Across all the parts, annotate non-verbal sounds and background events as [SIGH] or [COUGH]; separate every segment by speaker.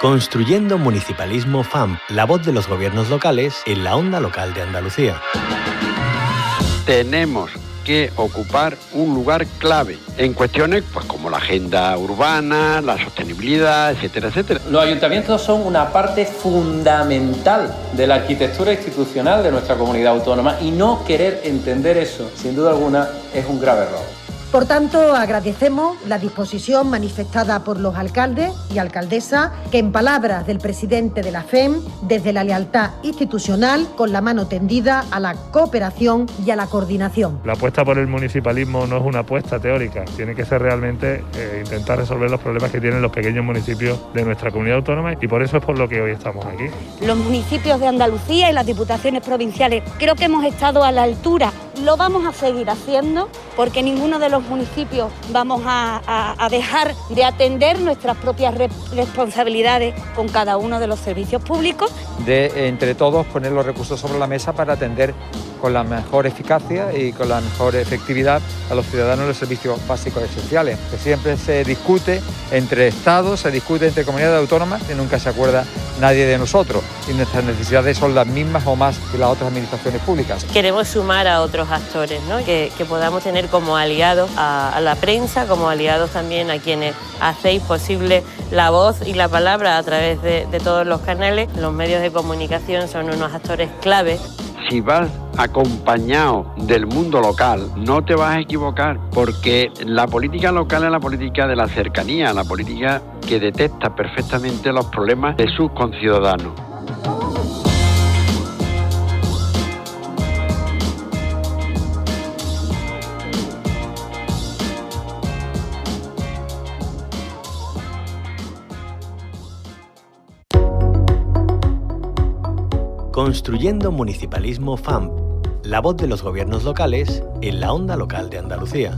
Speaker 1: Construyendo Municipalismo FAM, la voz de los gobiernos locales en la onda local de Andalucía.
Speaker 2: Tenemos que ocupar un lugar clave en cuestiones pues, como la agenda urbana, la sostenibilidad, etcétera, etcétera.
Speaker 3: Los ayuntamientos son una parte fundamental de la arquitectura institucional de nuestra comunidad autónoma y no querer entender eso, sin duda alguna, es un grave error.
Speaker 4: Por tanto, agradecemos la disposición manifestada por los alcaldes y alcaldesas que, en palabras del presidente de la FEM, desde la lealtad institucional, con la mano tendida a la cooperación y a la coordinación.
Speaker 5: La apuesta por el municipalismo no es una apuesta teórica, tiene que ser realmente eh, intentar resolver los problemas que tienen los pequeños municipios de nuestra comunidad autónoma y por eso es por lo que hoy estamos aquí.
Speaker 6: Los municipios de Andalucía y las diputaciones provinciales creo que hemos estado a la altura, lo vamos a seguir haciendo porque ninguno de los municipios vamos a, dejar de atender nuestras propias responsabilidades con cada uno de los servicios públicos.
Speaker 7: De entre todos poner los recursos sobre la mesa para atender con la mejor eficacia y con la mejor efectividad a los ciudadanos los servicios básicos esenciales. Que siempre se discute entre estados, se discute entre comunidades autónomas y nunca se acuerda nadie de nosotros. Y nuestras necesidades son las mismas o más que las otras administraciones públicas.
Speaker 8: Queremos sumar a otros actores, que, podamos tener como aliados a, la prensa, como aliados también a quienes hacéis posible la voz y la palabra a través de, de todos los canales. Los medios de comunicación son unos actores clave
Speaker 2: si vas acompañado del mundo local, no te vas a equivocar, porque la política local es la política de la cercanía, la política que detecta perfectamente los problemas de sus conciudadanos.
Speaker 1: Construyendo Municipalismo FAMP, la voz de los gobiernos locales en la onda local de Andalucía.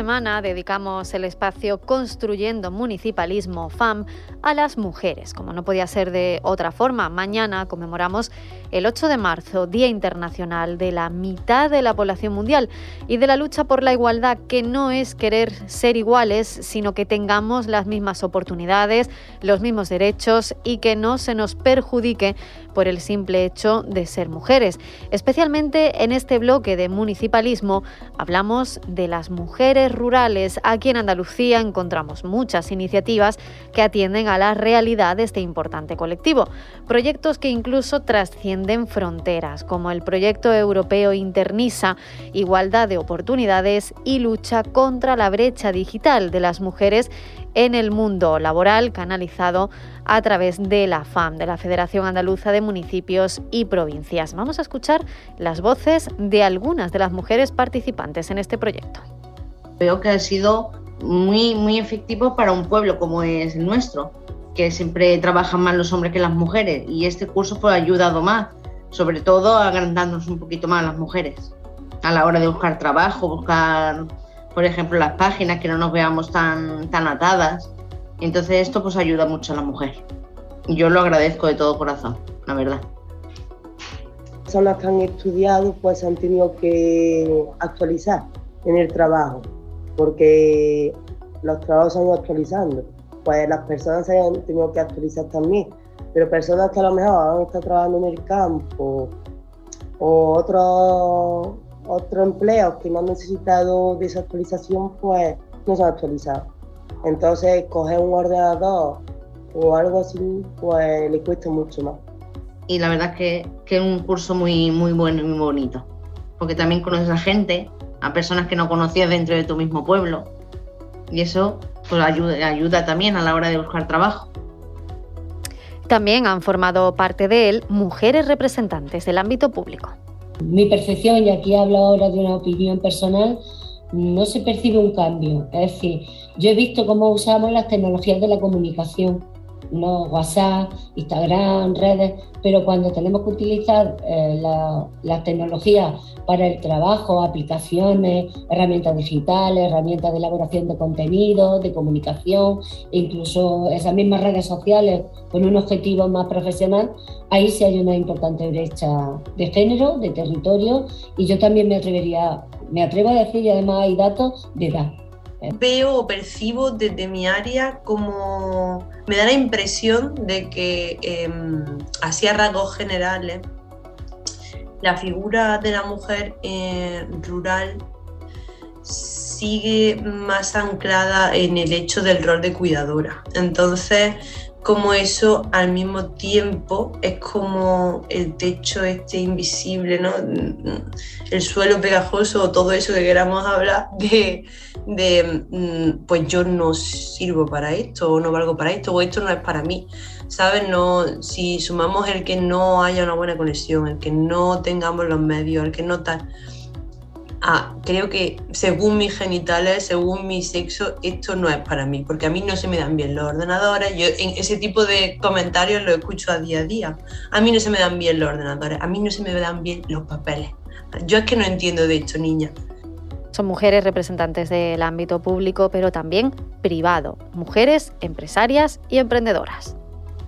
Speaker 9: Semana dedicamos el espacio Construyendo Municipalismo FAM a las mujeres. Como no podía ser de otra forma, mañana conmemoramos el 8 de marzo, Día Internacional de la mitad de la población mundial y de la lucha por la igualdad, que no es querer ser iguales, sino que tengamos las mismas oportunidades, los mismos derechos y que no se nos perjudique por el simple hecho de ser mujeres. Especialmente en este bloque de municipalismo hablamos de las mujeres rurales. Aquí en Andalucía encontramos muchas iniciativas que atienden a la realidad de este importante colectivo. Proyectos que incluso trascienden fronteras, como el proyecto europeo Internisa, Igualdad de Oportunidades y lucha contra la brecha digital de las mujeres en el mundo laboral canalizado a través de la FAM, de la Federación Andaluza de Municipios y Provincias. Vamos a escuchar las voces de algunas de las mujeres participantes en este proyecto.
Speaker 10: Veo que ha sido muy, muy efectivo para un pueblo como es el nuestro, que siempre trabajan más los hombres que las mujeres y este curso pues, ha ayudado más, sobre todo agrandándonos un poquito más las mujeres a la hora de buscar trabajo, buscar por ejemplo, las páginas, que no nos veamos tan, tan atadas. Entonces esto pues ayuda mucho a la mujer. Yo lo agradezco de todo corazón, la verdad.
Speaker 11: Personas que han estudiado pues han tenido que actualizar en el trabajo, porque los trabajos se han ido actualizando. Pues las personas se han tenido que actualizar también, pero personas que a lo mejor han estado trabajando en el campo o otros otros empleos que no han necesitado desactualización, pues no se han actualizado. Entonces, coger un ordenador o algo así, pues le cuesta mucho más.
Speaker 10: Y la verdad es que, que, es un curso muy, muy bueno y muy bonito, porque también conoces a gente, a personas que no conocías dentro de tu mismo pueblo, y eso pues, ayuda, ayuda también a la hora de buscar trabajo.
Speaker 9: También han formado parte de él mujeres representantes del ámbito público.
Speaker 12: Mi percepción, y aquí hablo ahora de una opinión personal, no se percibe un cambio. Es decir, yo he visto cómo usamos las tecnologías de la comunicación no WhatsApp, Instagram, redes, pero cuando tenemos que utilizar eh, la, la, tecnología para el trabajo, aplicaciones, herramientas digitales, herramientas de elaboración de contenido, de comunicación, e incluso esas mismas redes sociales con un objetivo más profesional, ahí sí hay una importante brecha de género, de territorio, y yo también me atrevería, me atrevo a decir, y además hay datos de edad
Speaker 13: veo o percibo desde mi área como me da la impresión de que em, así a rasgos generales la figura de la mujer eh, rural sigue más anclada en el hecho del rol de cuidadora. Entonces, como eso al mismo tiempo es como el techo este invisible, ¿no? El suelo pegajoso o todo eso que queramos hablar de, de mm, pues yo no sirvo para esto o no valgo para esto o esto no es para mí. ¿Sabes? No, si sumamos el que no haya una buena conexión, el que no tengamos los medios, el que no tal ah, creo que según mis genitales, según mi sexo, esto no es para mí, porque a mí no se me dan bien los ordenadores. Yo en ese tipo de comentarios lo escucho a día a día. A mí no se me dan bien los ordenadores, a mí no se me dan bien los papeles. Yo es que no entiendo de esto, niña.
Speaker 9: Son mujeres representantes del ámbito público, pero también privado, mujeres empresarias y emprendedoras.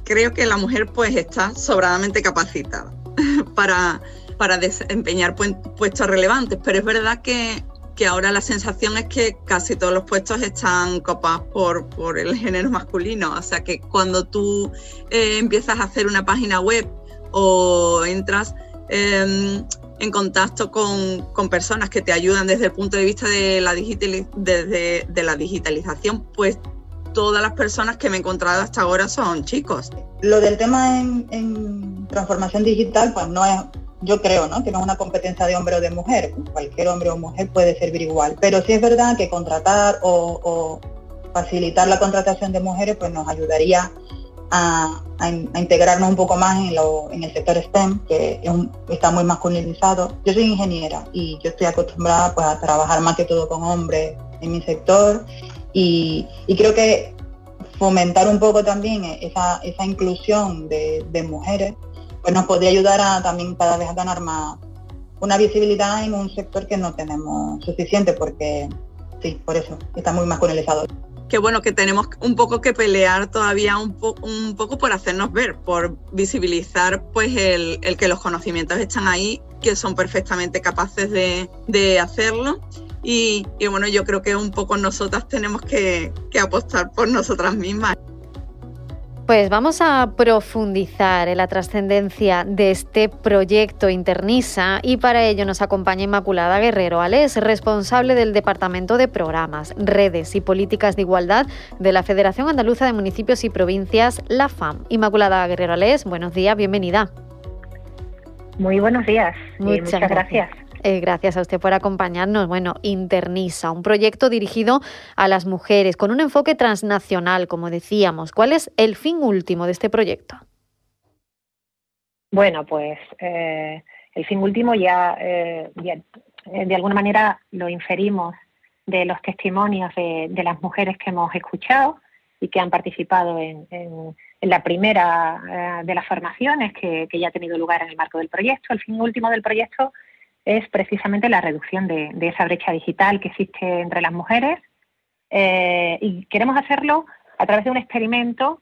Speaker 14: Creo que la mujer pues está sobradamente capacitada [LAUGHS] para para desempeñar puestos relevantes, pero es verdad que, ahora la sensación es que casi todos los puestos están copados por, el género masculino, o sea que cuando tú eh, empiezas a hacer una página web o entras em, en contacto con, personas que te ayudan desde el punto de vista de la, de la digitalización, pues todas las personas que me he encontrado hasta ahora son chicos.
Speaker 15: Lo del tema en, en transformación digital, pues no es yo creo, ¿no? Que no es una competencia de hombre o de mujer, cualquier hombre o mujer puede servir igual. Pero sí es verdad que contratar o, facilitar la contratación de mujeres pues nos ayudaría a, integrarnos un poco más en, el sector STEM, que está muy masculinizado. Yo soy ingeniera y yo estoy acostumbrada pues, a trabajar más que todo con hombres en mi sector y, creo que fomentar un poco también esa, inclusión de mujeres pues nos podría ayudar a también cada vez a ganar más una visibilidad en un sector que no tenemos suficiente porque sí, por eso está muy masculinizado.
Speaker 14: Qué bueno que tenemos un poco que pelear todavía un poco por hacernos ver, por visibilizar pues el, que los conocimientos están ahí, que son perfectamente capaces de, hacerlo y, bueno, yo creo que un poco nosotras tenemos que, que apostar por nosotras mismas.
Speaker 9: Pues vamos a profundizar en la trascendencia de este proyecto Internisa y para ello nos acompaña Inmaculada Guerrero Alés, responsable del Departamento de Programas, Redes y Políticas de Igualdad de la Federación Andaluza de Municipios y Provincias, la FAM. Inmaculada Guerrero Alés, buenos días, bienvenida.
Speaker 16: Muy buenos días muchas, gracias.
Speaker 9: Eh, gracias a usted por acompañarnos. Bueno, Internisa, un proyecto dirigido a las mujeres con un enfoque transnacional, como decíamos. ¿Cuál es el fin último de este proyecto?
Speaker 16: Bueno, pues eh, el fin último ya, eh, de alguna manera lo inferimos de los testimonios de, las mujeres que hemos escuchado y que han participado en, la primera de las formaciones que, ya ha tenido lugar en el marco del proyecto. El fin último del proyecto es precisamente la reducción de, esa brecha digital que existe entre las mujeres eh, y queremos hacerlo a través de un experimento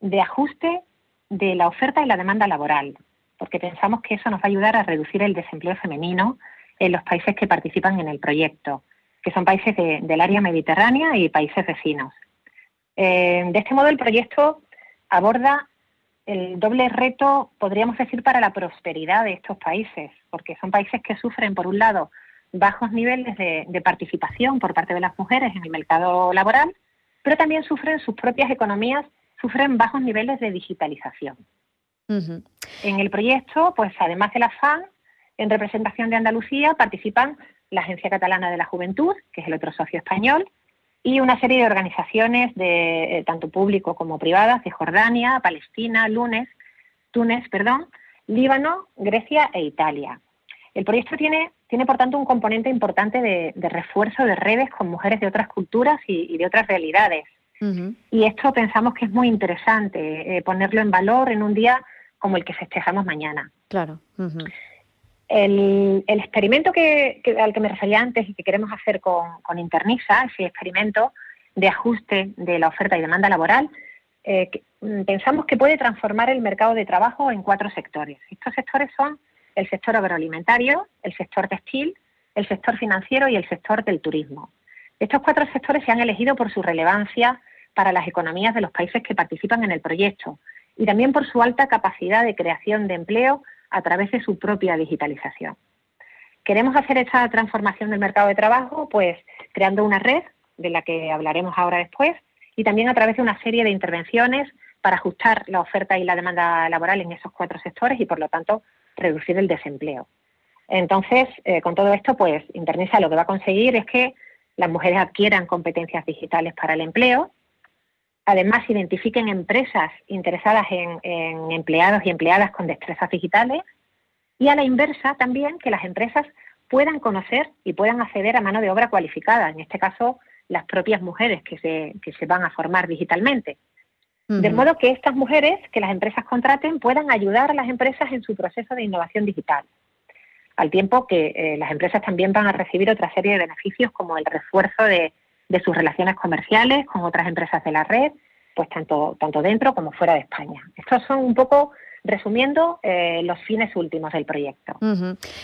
Speaker 16: de ajuste de la oferta y la demanda laboral, porque pensamos que eso nos va a ayudar a reducir el desempleo femenino en los países que participan en el proyecto, que son países del área mediterránea y países vecinos. Eh, de este modo, el proyecto aborda el doble reto, podríamos decir, para la prosperidad de estos países, porque son países que sufren, por un lado, bajos niveles de, participación por parte de las mujeres en el mercado laboral, pero también sufren sus propias economías, sufren bajos niveles de digitalización. En el proyecto, pues además de la FAN, en representación de Andalucía participan la Agencia Catalana de la Juventud, que es el otro socio español, y una serie de organizaciones de eh, tanto público como privadas de Jordania, Palestina, Lunes, Túnez, perdón, Líbano, Grecia e Italia. El proyecto tiene, tiene por tanto, un componente importante de, refuerzo de redes con mujeres de otras culturas y, de otras realidades. Y esto pensamos que es muy interesante, eh, ponerlo en valor en un día como el que festejamos mañana.
Speaker 9: Claro.
Speaker 16: El, experimento que, al que me refería antes y que queremos hacer con, con Internisa, ese experimento de ajuste de la oferta y demanda laboral, eh, mm, pensamos que puede transformar el mercado de trabajo en cuatro sectores. Estos sectores son el sector agroalimentario, el sector textil, el sector financiero y el sector del turismo. Estos cuatro sectores se han elegido por su relevancia para las economías de los países que participan en el proyecto y también por su alta capacidad de creación de empleo a través de su propia digitalización. Queremos hacer esta transformación del mercado de trabajo, pues creando una red, de la que hablaremos ahora después, y también a través de una serie de intervenciones para ajustar la oferta y la demanda laboral en esos cuatro sectores y, por lo tanto, reducir el desempleo. Entonces, eh, con todo esto, pues Internisa lo que va a conseguir es que las mujeres adquieran competencias digitales para el empleo, además identifiquen empresas interesadas en, empleados y empleadas con destrezas digitales y a la inversa también que las empresas puedan conocer y puedan acceder a mano de obra cualificada, en este caso las propias mujeres que se, que se van a formar digitalmente. De modo que estas mujeres que las empresas contraten puedan ayudar a las empresas en su proceso de innovación digital, al tiempo que eh, las empresas también van a recibir otra serie de beneficios como el refuerzo de, de sus relaciones comerciales con otras empresas de la red, pues tanto, tanto dentro como fuera de España. Estos son un poco resumiendo eh, los fines últimos del proyecto.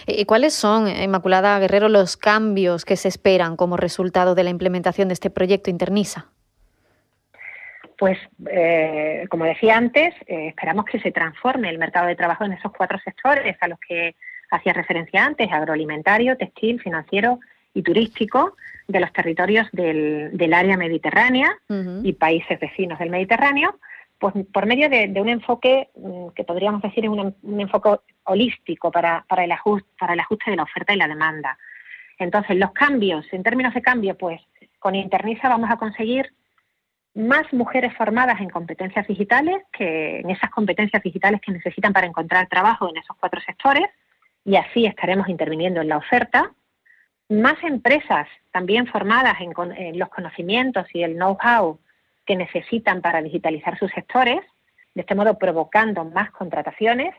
Speaker 9: ¿Y cuáles son, Inmaculada Guerrero, los cambios que se esperan como resultado de la implementación de este proyecto Internisa?
Speaker 16: Pues, eh, como decía antes, eh, esperamos que se transforme el mercado de trabajo en esos cuatro sectores a los que hacía referencia antes, agroalimentario, textil, financiero y turístico, de los territorios del, área mediterránea y países vecinos del Mediterráneo, pues por medio de, un enfoque mm, que podríamos decir es un, enfoque holístico para, el ajuste, para el ajuste de la oferta y la demanda. Entonces, los cambios, en términos de cambio, pues con Internisa vamos a conseguir más mujeres formadas en competencias digitales, que en esas competencias digitales que necesitan para encontrar trabajo en esos cuatro sectores, y así estaremos interviniendo en la oferta. Más empresas también formadas en los conocimientos y el know-how que necesitan para digitalizar sus sectores, de este modo provocando más contrataciones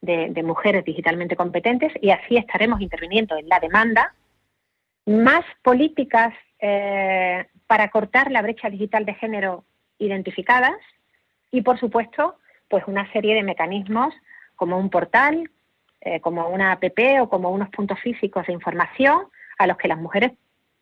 Speaker 16: de, mujeres digitalmente competentes y así estaremos interviniendo en la demanda, más políticas eh, para cortar la brecha digital de género identificadas y, por supuesto, pues una serie de mecanismos como un portal, eh, como una app o como unos puntos físicos de información a los que las mujeres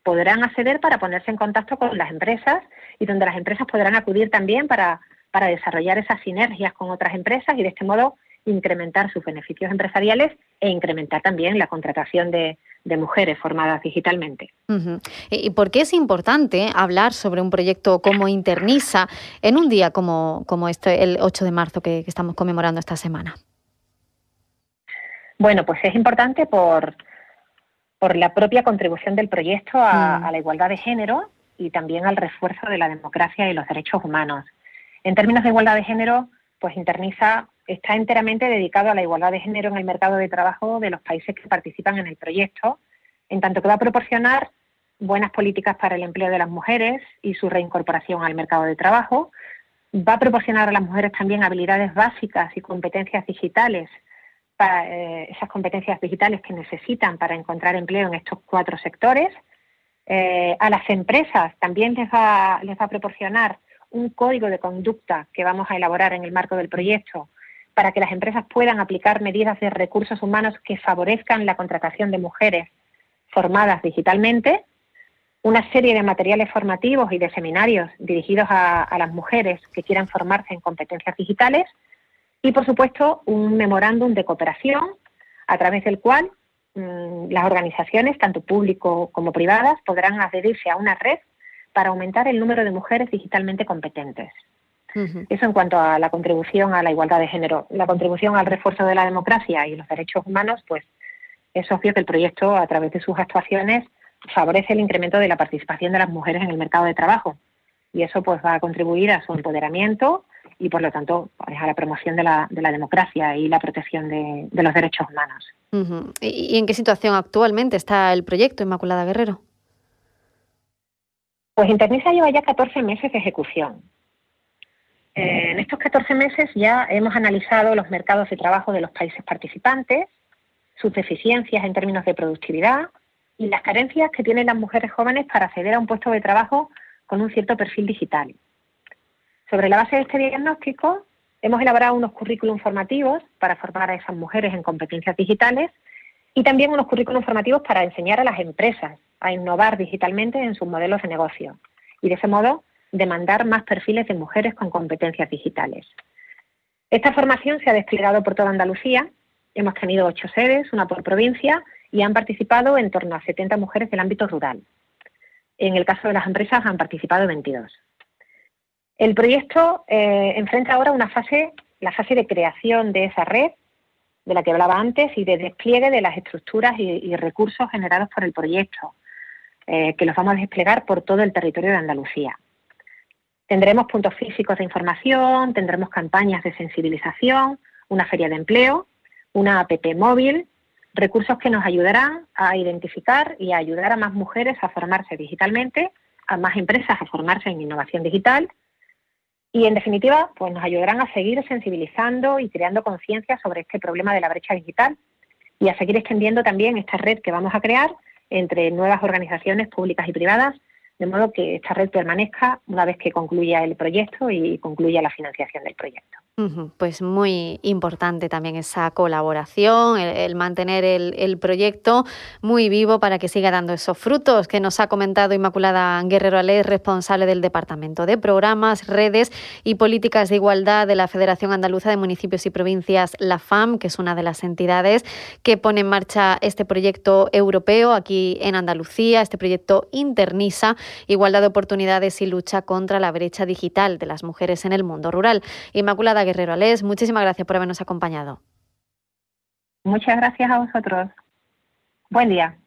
Speaker 16: podrán acceder para ponerse en contacto con las empresas y donde las empresas podrán acudir también para, para desarrollar esas sinergias con otras empresas y de este modo incrementar sus beneficios empresariales e incrementar también la contratación de, mujeres formadas digitalmente.
Speaker 9: ¿Y por qué es importante hablar sobre un proyecto como Internisa en un día como, como este, el 8 de marzo que, estamos conmemorando esta semana?
Speaker 16: Bueno, pues es importante por, por la propia contribución del proyecto a, mm. la igualdad de género y también al refuerzo de la democracia y los derechos humanos. En términos de igualdad de género, pues Interniza está enteramente dedicado a la igualdad de género en el mercado de trabajo de los países que participan en el proyecto, en tanto que va a proporcionar buenas políticas para el empleo de las mujeres y su reincorporación al mercado de trabajo, va a proporcionar a las mujeres también habilidades básicas y competencias digitales para eh, esas competencias digitales que necesitan para encontrar empleo en estos cuatro sectores. Eh, a las empresas también les va, les va a proporcionar un código de conducta que vamos a elaborar en el marco del proyecto para que las empresas puedan aplicar medidas de recursos humanos que favorezcan la contratación de mujeres formadas digitalmente, una serie de materiales formativos y de seminarios dirigidos a las mujeres que quieran formarse en competencias digitales y, por supuesto, un memorándum de cooperación a través del cual mm, las organizaciones, tanto público como privadas, podrán adherirse a una red para aumentar el número de mujeres digitalmente competentes. Eso en cuanto a la contribución a la igualdad de género. La contribución al refuerzo de la democracia y los derechos humanos, pues es obvio que el proyecto, a través de sus actuaciones, favorece el incremento de la participación de las mujeres en el mercado de trabajo. Y eso pues va a contribuir a su empoderamiento, y por lo tanto pues, a la promoción de la, de la democracia y la protección de, los derechos humanos.
Speaker 9: ¿Y en qué situación actualmente está el proyecto Inmaculada Guerrero?
Speaker 16: Pues Internisa lleva ya 14 meses de ejecución. Eh, en estos 14 meses ya hemos analizado los mercados de trabajo de los países participantes, sus deficiencias en términos de productividad y las carencias que tienen las mujeres jóvenes para acceder a un puesto de trabajo con un cierto perfil digital. Sobre la base de este diagnóstico, hemos elaborado unos currículum formativos para formar a esas mujeres en competencias digitales y también unos currículum formativos para enseñar a las empresas a innovar digitalmente en sus modelos de negocio y de ese modo demandar más perfiles de mujeres con competencias digitales. Esta formación se ha desplegado por toda Andalucía. Hemos tenido ocho sedes, una por provincia, y han participado en torno a 70 mujeres del ámbito rural. En el caso de las empresas han participado 22. El proyecto eh, enfrenta ahora una fase, la fase de creación de esa red, de la que hablaba antes, y de despliegue de las estructuras y, recursos generados por el proyecto, eh, que los vamos a desplegar por todo el territorio de Andalucía. Tendremos puntos físicos de información, tendremos campañas de sensibilización, una feria de empleo, una app móvil, recursos que nos ayudarán a identificar y a ayudar a más mujeres a formarse digitalmente, a más empresas a formarse en innovación digital y, en definitiva, pues nos ayudarán a seguir sensibilizando y creando conciencia sobre este problema de la brecha digital y a seguir extendiendo también esta red que vamos a crear entre nuevas organizaciones públicas y privadas de modo que esta red permanezca una vez que concluya el proyecto y concluya la financiación del proyecto.
Speaker 9: Pues muy importante también esa colaboración, el, mantener el, proyecto muy vivo para que siga dando esos frutos que nos ha comentado Inmaculada Guerrero Alés, responsable del Departamento de Programas, Redes y Políticas de Igualdad de la Federación Andaluza de Municipios y Provincias, la FAM, que es una de las entidades que pone en marcha este proyecto europeo aquí en Andalucía, este proyecto Internisa, Igualdad de Oportunidades y Lucha contra la Brecha Digital de las Mujeres en el Mundo Rural. Inmaculada Guerrero Alés, muchísimas gracias por habernos acompañado.
Speaker 16: Muchas gracias a vosotros. Buen día.